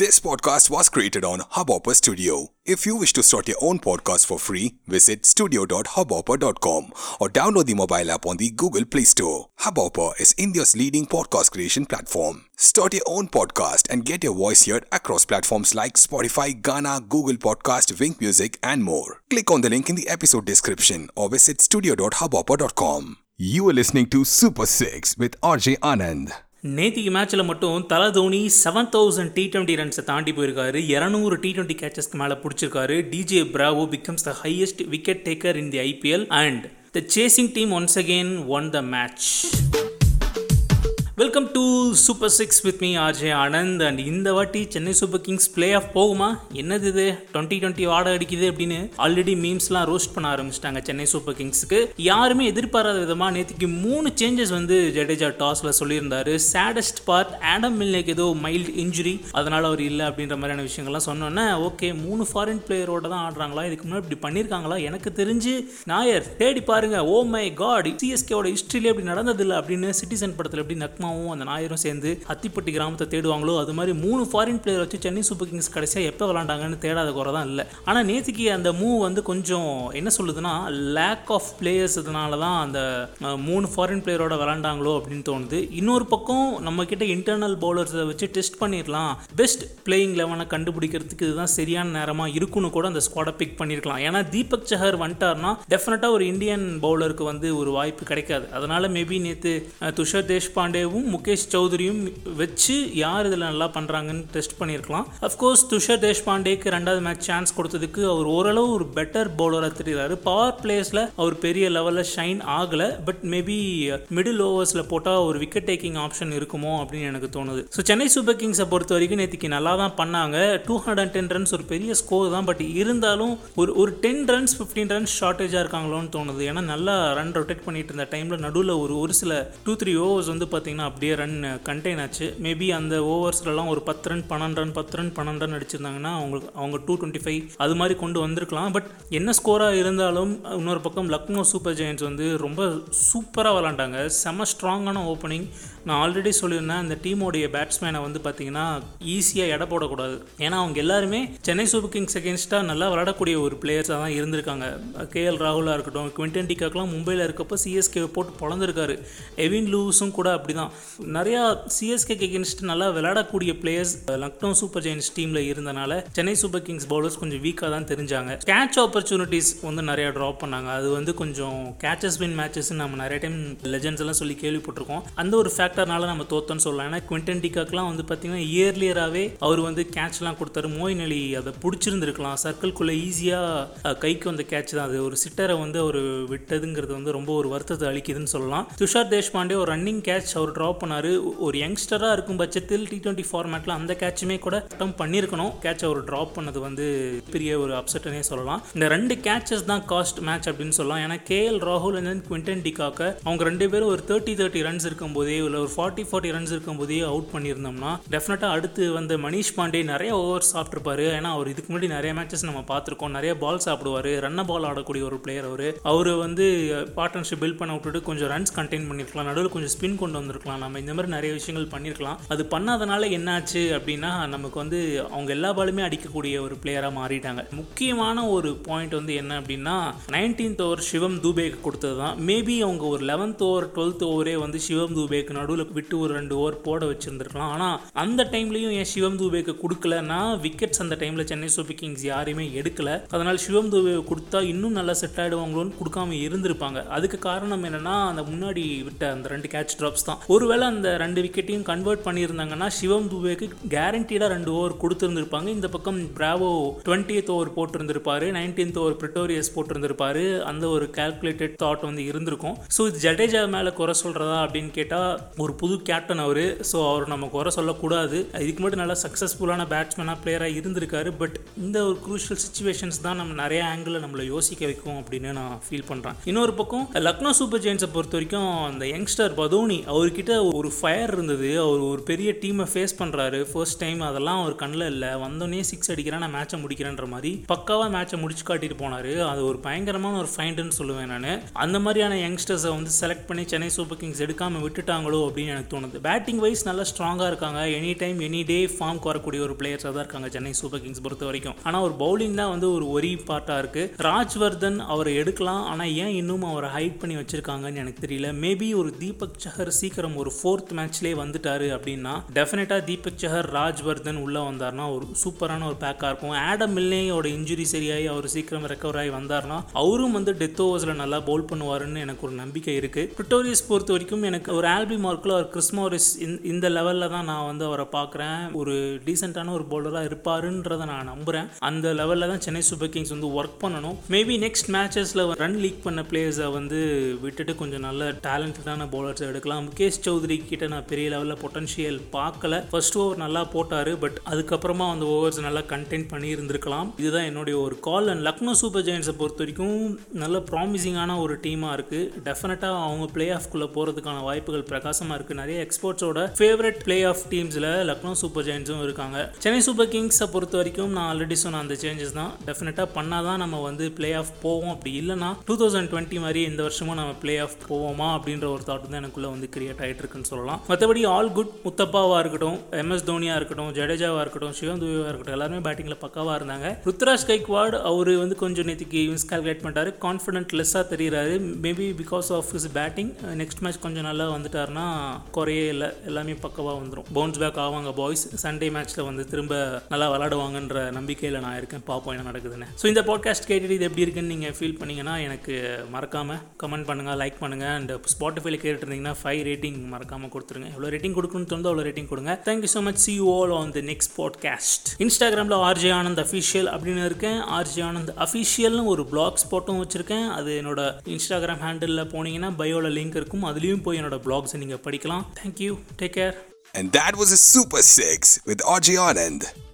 This podcast was created on Hubhopper Studio. If you wish to start your own podcast for free, visit studio.hubhopper.com or download the mobile app on the Google Play Store. Hubhopper is India's leading podcast creation platform. Start your own podcast and get your voice heard across platforms like Spotify, Ghana, Google Podcast, Wink Music, and more. Click on the link in the episode description or visit studio.hubhopper.com. You are listening to Super 6 with RJ Anand. நேத்திக்கு மேட்ச்சில் மட்டும் Thala Dhoni seven thousand T twenty ரன்ஸை தாண்டி போயிருக்காரு. இரநூறு T twenty கேச்சஸ்க்கு மேலே பிடிச்சிருக்காரு. DJ Bravo becomes the highest wicket taker in the IPL and the chasing team once again won the match welcome to Super Six with me RJ Anand and இந்த வாட்டி Chennai Super Kings play off போகுமா? என்னது இது? Twenty twenty வாட அடிக்குது அப்படின்னு already மீம்ஸ்லாம் roast பண்ண ஆரம்பிச்சிட்டாங்க சென்னை சூப்பர் கிங்ஸுக்கு யாருமே எதிர்பாராத விதமாக நேற்றுக்கு மூணு சேஞ்சஸ் வந்து ஜடேஜா டாஸில் சொல்லியிருந்தாரு. சேடஸ்ட் பார்ட் ஆடம் மில்னேக்கு ஏதோ மைல்டு இன்ஜுரி அதனால் அவர் இல்லை அப்படின்ற மாதிரியான விஷயங்கள்லாம் சொன்னோன்னே ஓகே மூணு ஃபாரின் பிளேயரோட தான் ஆடுறாங்களா? இதுக்கு முன்னாடி இப்படி பண்ணியிருக்காங்களா? எனக்கு தெரிஞ்சு நாயர் தேடி பாருங்க. ஓ மை காட் சிஎஸ்கேவோட ஹிஸ்ட்ரியிலே அப்படி நடந்ததில்லை அப்படின்னு சிட்டிசன் படத்தில் எப்படி நக்மா நக்மாவும் அந்த நாயரும் சேர்ந்து அத்திப்பட்டி கிராமத்தை தேடுவாங்களோ அது மாதிரி மூணு ஃபாரின் பிளேயர் வச்சு சென்னை சூப்பர் கிங்ஸ் கடைசியாக எப்போ விளாண்டாங்கன்னு தேடாத குறை தான் இல்லை. ஆனால் நேற்றுக்கு அந்த மூவ் வந்து கொஞ்சம் என்ன சொல்லுதுன்னா லேக் ஆஃப் பிளேயர்ஸ் இதனால தான் அந்த மூணு ஃபாரின் பிளேயரோட விளாண்டாங்களோ அப்படின்னு தோணுது. இன்னொரு பக்கம் நம்ம கிட்ட இன்டர்னல் பவுலர்ஸை வச்சு டெஸ்ட் பண்ணிடலாம் பெஸ்ட் பிளேயிங் லெவனை கண்டுபிடிக்கிறதுக்கு இதுதான் சரியான நேரமாக இருக்குன்னு கூட அந்த ஸ்குவாடை பிக் பண்ணியிருக்கலாம் ஏன்னா தீபக் சஹர் வந்துட்டார்னா டெஃபினட்டாக ஒரு இந்தியன் பவுலருக்கு வந்து ஒரு வாய்ப்பு கிடைக்காது. அதனால மேபி நேற்று துஷர் தேஷ்பாண்டேவும் முகேஷ் சௌத்ரியும் வச்சு யார் இதில் நல்லா பண்ணுறாங்கன்னு டெஸ்ட் பண்ணியிருக்கலாம். அஃப்கோர்ஸ் துஷர் தேஷ்பாண்டேக்கு ரெண்டாவது மேட்ச் சான்ஸ் கொடுத்ததுக்கு அவர் ஓரளவு ஒரு பெட்டர் பவுலராக தெரிகிறாரு. பவர் பிளேஸில் அவர் பெரிய லெவலில் ஷைன் ஆகலை. பட் மேபி மிடில் ஓவர்ஸில் போட்டால் ஒரு விக்கெட் டேக்கிங் ஆப்ஷன் இருக்குமோ அப்படின்னு எனக்கு தோணுது. ஸோ சென்னை சூப்பர் கிங்ஸை பொறுத்த வரைக்கும் நேற்றுக்கு நல்லா தான் பண்ணாங்க. Two hundred and ten runs ஒரு பெரிய ஸ்கோர் தான். பட் இருந்தாலும் ஒரு ஒரு டென் ரன்ஸ் ஃபிஃப்டீன் ரன்ஸ் ஷார்ட்டேஜாக இருக்காங்களோன்னு தோணுது. ஏன்னா நல்லா ரன் ரொட்டேட் பண்ணிட்டு இருந்த டைமில் நடுவில் ஒரு ஒரு சில டூ த்ரீ ஓவர்ஸ் வந்து பார்த்தீங்கன்னா அப்படியே ரன் கண்டெயின் ஆச்சு. மேபி அந்த ஓவர்ஸ்லலாம் ஒரு பத்து ரன் பன்னெண்டு ரன் பத்து ரன் பன்னெண்டு ரன் அடிச்சிருந்தாங்கன்னா அவங்களுக்கு அவங்க டூ டுவெண்ட்டி ஃபைவ் அது மாதிரி கொண்டு வந்திருக்கலாம். பட் என்ன ஸ்கோராக இருந்தாலும் இன்னொரு பக்கம் லக்னோ சூப்பர் ஜெயின்ஸ் வந்து ரொம்ப சூப்பராக விளாண்டாங்க செம ஸ்ட்ராங்கான ஓப்பனிங் நான் ஆல்ரெடி சொல்லியிருந்தேன் அந்த டீமோடைய பேட்ஸ்மேனை வந்து பார்த்தீங்கன்னா ஈஸியாக எடை போடக்கூடாது. ஏன்னா அவங்க எல்லாருமே சென்னை சூப்பர் கிங்ஸ் அகேன்ஸ்டாக நல்லா விளாடக்கூடிய ஒரு பிளேயர்ஸாக தான் இருந்திருக்காங்க. கேஎல் ராகுலாக இருக்கட்டும் குவிண்டன் டிகாக்கெலாம் மும்பையில் இருக்கப்போ சிஎஸ்கே போட்டு பிறந்திருக்காரு எவின் லூஸும் கூட அப்படி தான் நிறையா சிஎஸ்கேக்கு அகேன்ஸ்ட் நல்லா விளையாடக்கூடிய பிளேயர்ஸ் லக்னோ சூப்பர் ஜெயின்ஸ் டீமில் இருந்தனால சென்னை சூப்பர் கிங்ஸ் பவுலர்ஸ் கொஞ்சம் வீக்காக தான் தெரிஞ்சாங்க. கேட்ச் ஆப்பர்ச்சுனிட்டிஸ் வந்து நிறையா ட்ராப் பண்ணாங்க. அது வந்து கொஞ்சம் கேச்சஸ் வின் மேட்சஸ் நம்ம நிறைய டைம் லெஜெண்ட்ஸ் எல்லாம் சொல்லி கேள்விப்பட்டிருக்கோம். அந்த ஒரு ஃபேக்டர்னால நம்ம தோத்தோன்னு சொல்லலாம். ஏன்னா குவிண்டன் டிகாக்லாம் வந்து பார்த்தீங்கன்னா இயர்லியராகவே அவர் வந்து கேட்ச்லாம் கொடுத்தாரு. மோயின் அலி அதை பிடிச்சிருந்துருக்கலாம். சர்க்கிள்குள்ளே ஈஸியாக கைக்கு வந்த கேட்ச் தான் அது. ஒரு சிட்டரை வந்து அவர் விட்டதுங்கிறது வந்து ரொம்ப ஒரு வருத்தத்தை அளிக்குதுன்னு சொல்லலாம். துஷார் தேஷ்பாண்டே ஒரு ரன்னிங் கேட்ச் அவர் ட்ராப் பண்ணாரு. ஒரு யங்ஸ்டராக இருக்கும் பட்சத்தில் டி டுவெண்ட்டி ஃபார்மேட்டில் அந்த கேட்சுமே கூட அட்டம் பண்ணியிருக்கணும். கேட்ச் அவர் ட்ராப் பண்ணது வந்து பெரிய ஒரு அப்செட்னே சொல்லலாம். இந்த ரெண்டு கேட்சஸ் தான் காஸ்ட் மேட்ச் அப்படின்னு சொல்லலாம். ஏன்னா கேஎல் ராகுல் அண்ட் குவிண்டன் டிகாக்க அவங்க ரெண்டு பேரும் ஒரு தேர்ட்டி தேர்ட்டி ரன்ஸ் இருக்கும்போதே இல்லை ஒரு ஃபார்ட்டி ஃபார்ட்டி ரன்ஸ் இருக்கும்போதே அவுட் பண்ணியிருந்தோம்னா டெஃபினட்டாக அடுத்து வந்து மணிஷ் பாண்டே நிறைய ஓவர் சாப்பிட்ருப்பாரு ஏன்னா அவர் இதுக்கு முன்னாடி நிறைய மேட்சஸ் நம்ம பார்த்துருக்கோம். நிறைய பால் சாப்பிடுவார். ரன்ன பால் ஆடக்கூடிய ஒரு பிளேயர் அவர். அவர் வந்து uh, பார்ட்னர்ஷிப் பில்ட் பண்ண விட்டுட்டு கொஞ்சம் ரன்ஸ் கண்டெயின் பண்ணியிருக்கலாம். நடுவில் கொஞ்சம் ஸ்பின் கொண்டு வந்திருக்கலாம். நம்ம இந்த மாதிரி நிறைய விஷயங்கள் பண்ணியிருக்கலாம் அது பண்ணாதனால என்னாச்சு அப்படின்னா நமக்கு வந்து அவங்க எல்லா பாலுமே அடிக்கக்கூடிய ஒரு பிளேயராக மாறிட்டாங்க. முக்கியமான ஒரு பாயிண்ட் வந்து என்ன அப்படின்னா நைன்டீன்த் ஓவர் சிவம் தூபேக்கு கொடுத்தது தான். மேபி அவங்க ஒரு லெவன்த் ஓவர் டுவெல்த் ஓவரே வந்து சிவம் தூபேக்கு நடுவில் விட்டு ஒரு ரெண்டு ஓவர் போட வச்சிருந்துருக்கலாம். ஆனால் அந்த டைம்லையும் ஏன் சிவம் தூபேக்கு கொடுக்கலன்னா விக்கெட்ஸ் அந்த டைமில் சென்னை சூப்பர் கிங்ஸ் யாரையுமே எடுக்கல. அதனால் சிவம் தூபே கொடுத்தா இன்னும் நல்லா செட் ஆகிடுவாங்களோன்னு கொடுக்காம இருந்திருப்பாங்க. அதுக்கு காரணம் என்னன்னா அந்த முன்னாடி விட்ட அந்த ரெண்டு கேட்ச் ட்ராப்ஸ் தான். ஒருவேளை அந்த ரெண்டு விக்கெட்டையும் கன்வெர்ட் பண்ணியிருந்தாங்கன்னா சிவம் துபேக்கு கேரண்டீடாக ரெண்டு ஓவர் கொடுத்துருந்துருப்பாங்க. இந்த பக்கம் பிராவோ டுவெண்ட்டியத் ஓவர் போட்டிருந்திருப்பாரு. நைன்டீன்த் ஓவர் பிரிட்டோரியஸ் போட்டிருந்திருப்பாரு. அந்த ஒரு கால்குலேட்டட் தாட் வந்து இருந்திருக்கும். ஸோ இது ஜடேஜா மேலே குறை சொல்கிறதா அப்படின்னு கேட்டால் ஒரு புது கேப்டன் அவர். ஸோ அவர் நம்ம குறை சொல்லக்கூடாது. இதுக்கு மட்டும் நல்லா சக்ஸஸ்ஃபுல்லான பேட்ஸ்மேனாக பிளேயராக இருந்திருக்காரு. பட் இந்த ஒரு குரூஷியல் சுச்சுவேஷன்ஸ் தான் நம்ம நிறைய ஆங்கிளில் நம்மளை யோசிக்க வைக்கும் அப்படின்னு நான் ஃபீல் பண்ணுறேன் இன்னொரு பக்கம் லக்னோ சூப்பர் ஜெயின்ஸை பொறுத்த வரைக்கும் அந்த யங்ஸ்டர் பதோனி அவர்கிட்ட ஒரு ஃபயர் இருந்தது. அவர் ஒரு பெரிய டீமை ஃபேஸ் பண்ணுறாரு ஃபர்ஸ்ட் டைம் அதெல்லாம் அவர் கண்ணில் இல்லை. வந்தோடனே சிக்ஸ் அடிக்கிறேன் நான் மேட்சை முடிக்கிறேன்ற மாதிரி பக்காவாக மேட்சை முடிச்சு காட்டிட்டு போனார். அது ஒரு பயங்கரமான ஒரு ஃபைண்டுன்னு சொல்லுவேன் நான். அந்த மாதிரியான யங்ஸ்டர்ஸை வந்து செலக்ட் பண்ணி சென்னை சூப்பர் கிங்ஸ் எடுக்காமல் விட்டுட்டாங்களோ அப்படின்னு எனக்கு தோணுது. பேட்டிங் வைஸ் நல்லா ஸ்ட்ராங்காக இருக்காங்க. எனி டைம் எனி டே ஃபார்ம்க்கு வரக்கூடிய ஒரு பிளேயர்ஸாக தான் இருக்காங்க சென்னை சூப்பர் கிங்ஸ் பொறுத்த வரைக்கும். ஆனால் ஒரு பவுலிங் தான் வந்து ஒரு ஒரி பார்ட்டாக இருக்குது ராஜ்வர்தன் அவரை எடுக்கலாம். ஆனால் ஏன் இன்னும் அவரை ஹைட் பண்ணி வச்சிருக்காங்கன்னு எனக்கு தெரியல. மேபி ஒரு தீபக் சஹர் சீக்கிரம் ஒரு ஃபோர்த் மேட்ச்லேயே வந்துட்டாரு அப்படின்னா டெஃபினட்டாக தீபக் சஹர் ராஜ்வர்தன் உள்ளே வந்தார்னா ஒரு சூப்பரான ஒரு பேக்காக இருக்கும். ஆடம் மில்லேயோட இன்ஜுரி சரியாகி அவர் சீக்கிரம் ரெக்கவர் ஆகி வந்தார்னா அவரும் வந்து டெத் ஓவர்ஸில் நல்லா பவுல் பண்ணுவாருன்னு எனக்கு ஒரு நம்பிக்கை இருக்குது பிரிட்டோரியஸ் பொறுத்த வரைக்கும் எனக்கு ஒரு ஆல்பி மார்க்கில் ஒரு கிறிஸ்மோரிஸ் இந்த லெவலில் தான் நான் வந்து அவரை பார்க்குறேன். ஒரு டீசெண்டான ஒரு பவுலராக இருப்பாருன்றதை நான் நம்புகிறேன் அந்த லெவலில் தான் சென்னை சூப்பர் கிங்ஸ் வந்து ஒர்க் பண்ணணும். மேபி நெக்ஸ்ட் மேட்சஸில் ரன் லீக் பண்ண பிளேயர்ஸை வந்து விட்டுட்டு கொஞ்சம் நல்ல டேலண்டடான பவுலர்ஸை எடுக்கலாம். முகேஷ் சௌத்ரி கிட்ட நான் பெரிய லெவலில் பொட்டன்ஷியல் பார்க்கல. ஃபர்ஸ்ட் ஓவர் நல்லா போட்டார் பட் அதுக்கப்புறமா அந்த ஓவர்ஸ் நல்லா கண்டெயின் பண்ணி இருந்திருக்கலாம் இதுதான் என்னுடைய ஒரு கால் அண்ட் லக்னோ சூப்பர் ஜெயின்ஸை பொறுத்த வரைக்கும் நல்ல ப்ராமிசிங்கான ஒரு டீமாக இருக்குது டெஃபினட்டாக அவங்க பிளே ஆஃப்குள்ளே போகிறதுக்கான வாய்ப்புகள் பிரகாசமாக இருக்குது நிறைய எக்ஸ்போர்ட்ஸோட ஃபேவரட் பிளே ஆஃப் டீம்ஸில் லக்னோ சூப்பர் ஜெயின்ஸும் இருக்காங்க. சென்னை சூப்பர் கிங்ஸை பொறுத்த வரைக்கும் நான் ஆல்ரெடி சொன்ன அந்த சேஞ்சஸ் தான். டெஃபினட்டாக பண்ணால் தான் நம்ம வந்து பிளே ஆஃப் போவோம். அப்படி இல்லைனா டூ தௌசண்ட் டுவெண்ட்டி மாதிரி இந்த வருஷமும் நம்ம பிளே ஆஃப் போவோமா அப்படின்ற ஒரு தாட் தான் எனக்குள்ளே வந்து கிரியேட் ஆகிட்டு இருக்குன்னு சொல்லலாம். மற்றபடி ஆல் குட் முத்தப்பாவாக இருக்கட்டும் எம்எஸ் தோனியாக இருக்கட்டும் ஜடேஜாவாக இருக்கட்டும் சிவம் துவியாக இருக்கட்டும் எல்லாருமே பேட்டிங்கில் பக்காவாக இருந்தாங்க. ருத்ராஜ் கைக்வாட் அவர் வந்து கொஞ்சம் நேற்றுக்கு மிஸ்கால்குலேட் பண்ணிட்டாரு. கான்ஃபிடென்ட் லெஸ்ஸாக தெரிகிறாரு maybe because of his batting next match கொஞ்சம் நல்லா வந்துட்டாருன்னா குறையே இல்லை. எல்லாமே பக்கவாக வந்துடும் பவுன்ஸ் பேக் ஆவாங்க பாய்ஸ் சண்டே மேட்ச்சில் வந்து திரும்ப நல்லா விளாடுவாங்கன்ற நம்பிக்கையில் நான் இருக்கேன். பார்ப்போம் என்ன நடக்குதுன்னு. ஸோ இந்த பாட்காஸ்ட் கேட்டுட்டு இது எப்படி இருக்குன்னு நீங்கள் ஃபீல் பண்ணீங்கன்னா எனக்கு மறக்காமல் கமெண்ட் பண்ணுங்கள் லைக் பண்ணுங்கள் அண்ட் ஸ்பாட்டிஃபைல கேட்டுருந்தீங்கன்னா ஃபைவ் ரேட்டிங் மறக்காமல் கொடுத்துருங்க. எவ்வளோ ரேட்டிங் கொடுக்கணும்னு தோணுதோ அவ்வளோ ரேட்டிங் கொடுங்க. Thank you so much see you all on the next podcast இன்ஸ்டாகிராமில் ஆர்ஜே ஆனந்த் அஃபிஷியல் அப்படின்னு இருக்கேன். ஆர்ஜே ஆனந்த் அஃபிஷியல்னு ஒரு பிளாக் ஸ்பாட்டும் வச்சுருக்கேன். அது என்னோட இன்ஸ்டாகிராம் ஹேண்டிலில் போனீங்கன்னா பயோவில் லிங்க் இருக்கும். அதுலேயும் போய் என்னோட பிளாக்ஸை நீங்கள் படிக்கலாம். Thank you take care And that was a Super six with RJ Anand.